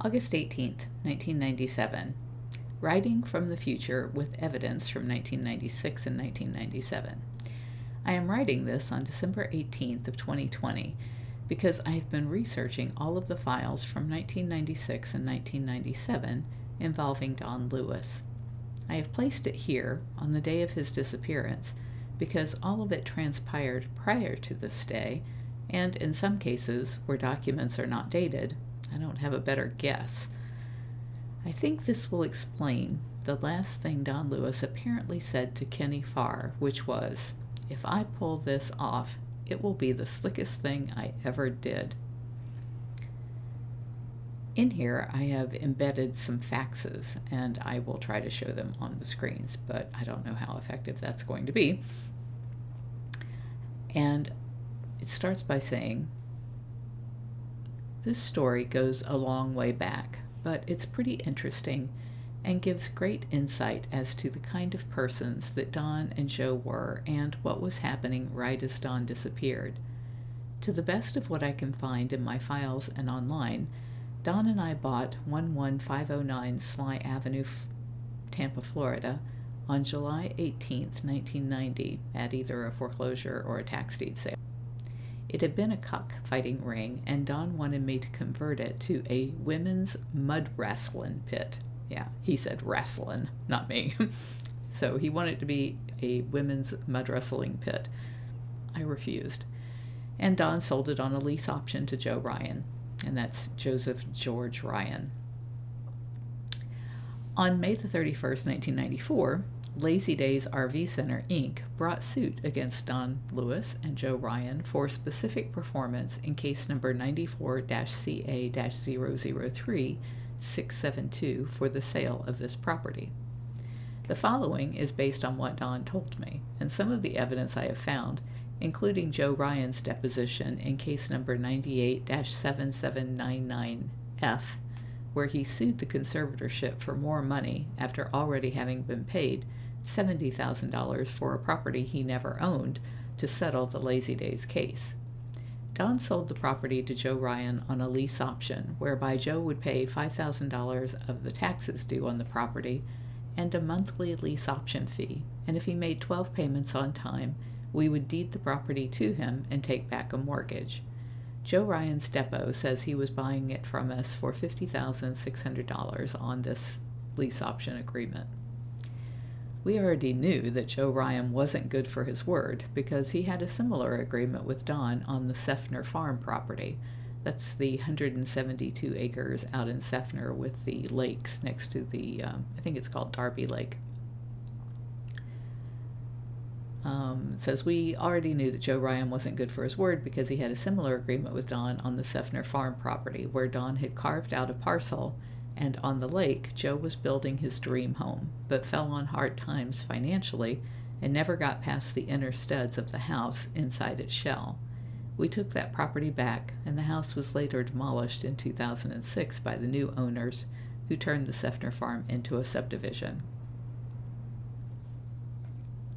August 18th, 1997. Writing from the future with evidence from 1996 and 1997. I am writing this on December 18th of 2020 because I have been researching all of the files from 1996 and 1997 involving Don Lewis. I have placed it here on the day of his disappearance because all of it transpired prior to this day, and in some cases, where documents are not dated, I don't have a better guess. I think this will explain the last thing Don Lewis apparently said to Kenny Farr, which was, If I pull this off, it will be the slickest thing I ever did. In here, I have embedded some faxes, and I will try to show them on the screens, but I don't know how effective that's going to be. And it starts by saying, This story goes a long way back, but it's pretty interesting and gives great insight as to the kind of persons that Don and Joe were and what was happening right as Don disappeared. To the best of what I can find in my files and online, Don and I bought 11509 Sligh Avenue, Tampa, Florida, on July 18, 1990, at either a foreclosure or a tax deed sale. It had been a cockfighting ring, and Don wanted me to convert it to a women's mud wrestling pit. Yeah, he said wrestling, not me. so he wanted it to be a women's mud wrestling pit. I refused. And Don sold it on a lease option to Joe Ryan and that's Joseph George Ryan. On May the 31st, 1994, Lazy Days RV Center Inc. brought suit against Don Lewis and Joe Ryan for specific performance in case number 94 CA 003 672 for the sale of this property. The following is based on what Don told me, and some of the evidence I have found including Joe Ryan's deposition in case number 98 7799F, where he sued the conservatorship for more money after already having been paid $70,000 for a property he never owned to settle the Lazy Days case. Don sold the property to Joe Ryan on a lease option, whereby Joe would pay $5,000 of the taxes due on the property and a monthly lease option fee, and if he made 12 payments on time, we would deed the property to him and take back a mortgage. Joe Ryan's depot says he was buying it from us for $50,600 on this lease option agreement. We already knew that Joe Ryan wasn't good for his word because he had a similar agreement with Don on the Seffner farm property. That's the 172 acres out in Seffner with the lakes next to the, um, I think it's called Darby Lake. Um, says we already knew that Joe Ryan wasn't good for his word because he had a similar agreement with Don on the Seffner farm property, where Don had carved out a parcel, and on the lake, Joe was building his dream home, but fell on hard times financially and never got past the inner studs of the house inside its shell. We took that property back, and the house was later demolished in 2006 by the new owners, who turned the Seffner farm into a subdivision.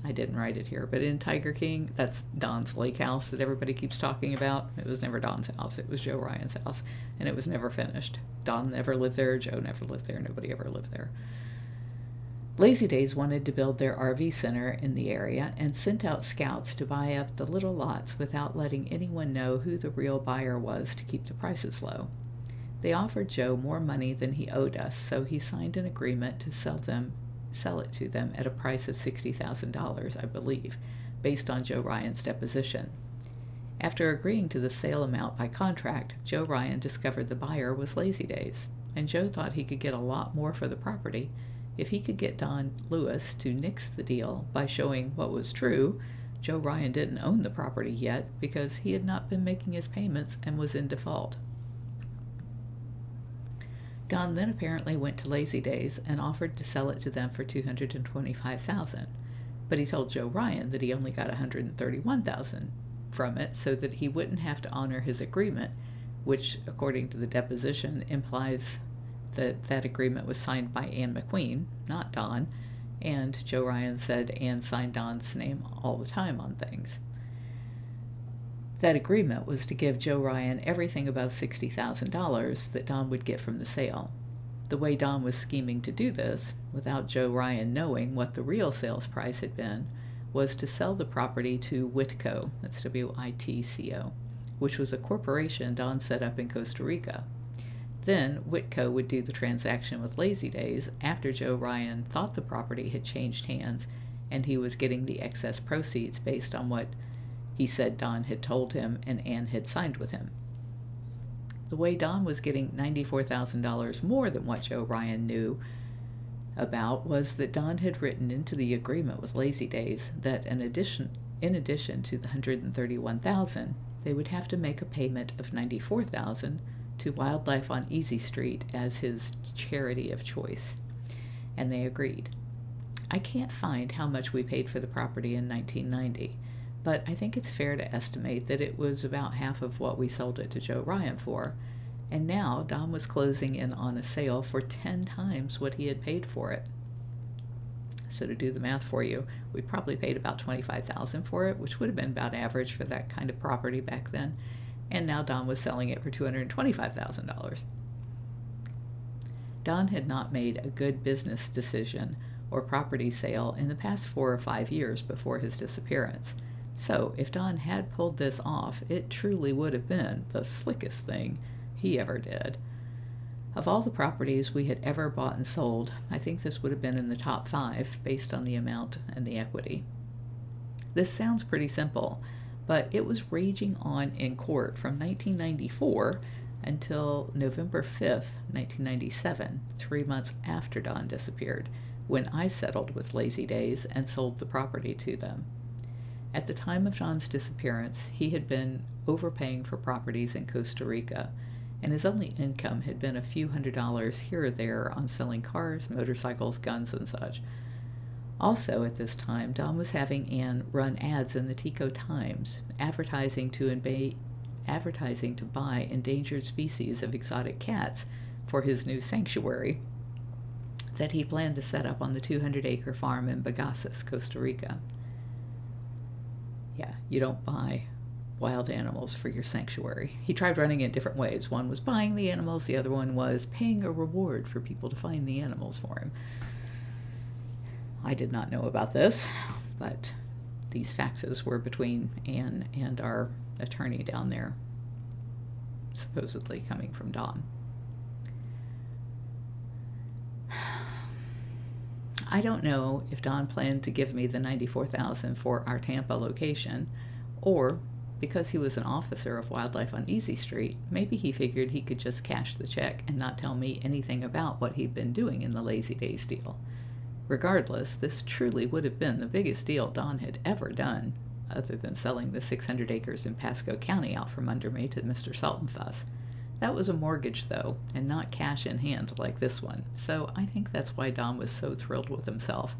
I didn't write it here, but in Tiger King, that's Don's lake house that everybody keeps talking about. It was never Don's house, it was Joe Ryan's house, and it was never finished. Don never lived there, Joe never lived there, nobody ever lived there. Lazy Days wanted to build their RV center in the area and sent out scouts to buy up the little lots without letting anyone know who the real buyer was to keep the prices low. They offered Joe more money than he owed us, so he signed an agreement to sell them sell it to them at a price of $60,000, I believe, based on Joe Ryan's deposition. After agreeing to the sale amount by contract, Joe Ryan discovered the buyer was Lazy Days, and Joe thought he could get a lot more for the property if he could get Don Lewis to nix the deal by showing what was true. Joe Ryan didn't own the property yet because he had not been making his payments and was in default. Don then apparently went to Lazy Days and offered to sell it to them for 225000 but he told Joe Ryan that he only got 131000 from it so that he wouldn't have to honor his agreement, which, according to the deposition, implies that that agreement was signed by Anne McQueen, not Don, and Joe Ryan said Anne signed Don's name all the time on things. That agreement was to give Joe Ryan everything above $60,000 that Don would get from the sale. The way Don was scheming to do this, without Joe Ryan knowing what the real sales price had been, was to sell the property to Witco, that's W I T C O, which was a corporation Don set up in Costa Rica. Then Witco would do the transaction with Lazy Days after Joe Ryan thought the property had changed hands and he was getting the excess proceeds based on what he said Don had told him and Ann had signed with him. The way Don was getting $94,000 more than what Joe Ryan knew about was that Don had written into the agreement with Lazy Days that in addition in addition to the 131,000, they would have to make a payment of 94,000 to Wildlife on Easy Street as his charity of choice. And they agreed. I can't find how much we paid for the property in 1990, but I think it's fair to estimate that it was about half of what we sold it to Joe Ryan for, and now Don was closing in on a sale for 10 times what he had paid for it. So to do the math for you, we probably paid about 25,000 for it, which would have been about average for that kind of property back then, and now Don was selling it for $225,000. Don had not made a good business decision or property sale in the past 4 or 5 years before his disappearance so, if Don had pulled this off, it truly would have been the slickest thing he ever did. Of all the properties we had ever bought and sold, I think this would have been in the top five based on the amount and the equity. This sounds pretty simple, but it was raging on in court from 1994 until November 5th, 1997, three months after Don disappeared, when I settled with Lazy Days and sold the property to them. At the time of John's disappearance, he had been overpaying for properties in Costa Rica, and his only income had been a few hundred dollars here or there on selling cars, motorcycles, guns, and such. Also, at this time, Don was having Ann run ads in the Tico Times, advertising to advertising to buy endangered species of exotic cats for his new sanctuary that he planned to set up on the 200 acre farm in Bagaces, Costa Rica yeah, you don't buy wild animals for your sanctuary. He tried running it different ways. One was buying the animals, the other one was paying a reward for people to find the animals for him. I did not know about this, but these faxes were between Ann and our attorney down there, supposedly coming from Don. I don't know if Don planned to give me the 94,000 for our Tampa location or because he was an officer of Wildlife on Easy Street, maybe he figured he could just cash the check and not tell me anything about what he'd been doing in the Lazy Days deal. Regardless, this truly would have been the biggest deal Don had ever done, other than selling the 600 acres in Pasco County out from under me to Mr. Saltonfuss. That was a mortgage, though, and not cash in hand like this one, so I think that's why Don was so thrilled with himself.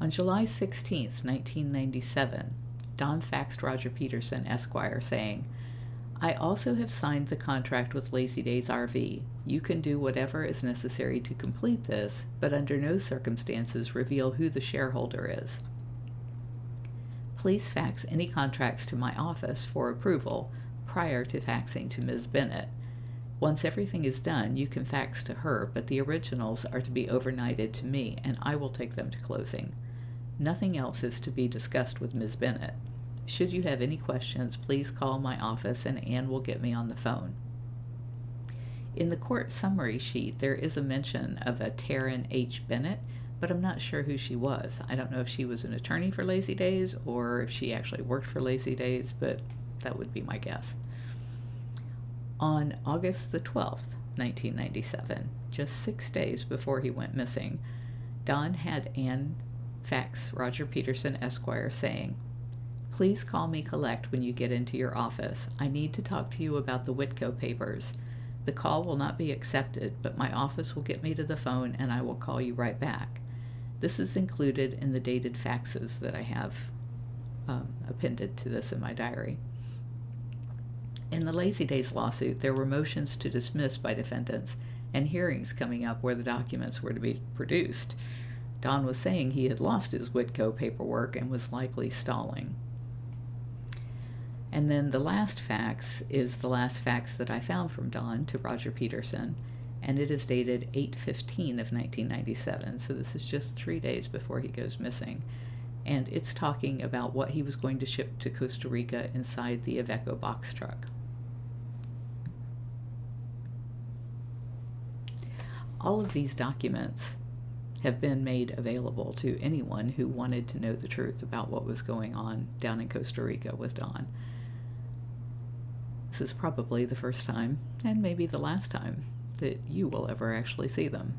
On July 16, 1997, Don faxed Roger Peterson, Esquire, saying, I also have signed the contract with Lazy Days RV. You can do whatever is necessary to complete this, but under no circumstances reveal who the shareholder is. Please fax any contracts to my office for approval prior to faxing to Ms. Bennett. Once everything is done, you can fax to her, but the originals are to be overnighted to me, and I will take them to closing. Nothing else is to be discussed with Ms. Bennett. Should you have any questions, please call my office and Ann will get me on the phone. In the court summary sheet, there is a mention of a Taryn H. Bennett, but I'm not sure who she was. I don't know if she was an attorney for Lazy Days or if she actually worked for Lazy Days, but that would be my guess. On August the 12th, 1997, just six days before he went missing, Don had Ann fax Roger Peterson, Esquire, saying, Please call me collect when you get into your office. I need to talk to you about the Witco papers. The call will not be accepted, but my office will get me to the phone and I will call you right back. This is included in the dated faxes that I have um, appended to this in my diary. In the Lazy Days lawsuit, there were motions to dismiss by defendants and hearings coming up where the documents were to be produced. Don was saying he had lost his Witco paperwork and was likely stalling. And then the last fax is the last fax that I found from Don to Roger Peterson, and it is dated 8:15 of 1997. So this is just 3 days before he goes missing. And it's talking about what he was going to ship to Costa Rica inside the Iveco box truck. All of these documents have been made available to anyone who wanted to know the truth about what was going on down in Costa Rica with Don. This is probably the first time, and maybe the last time, that you will ever actually see them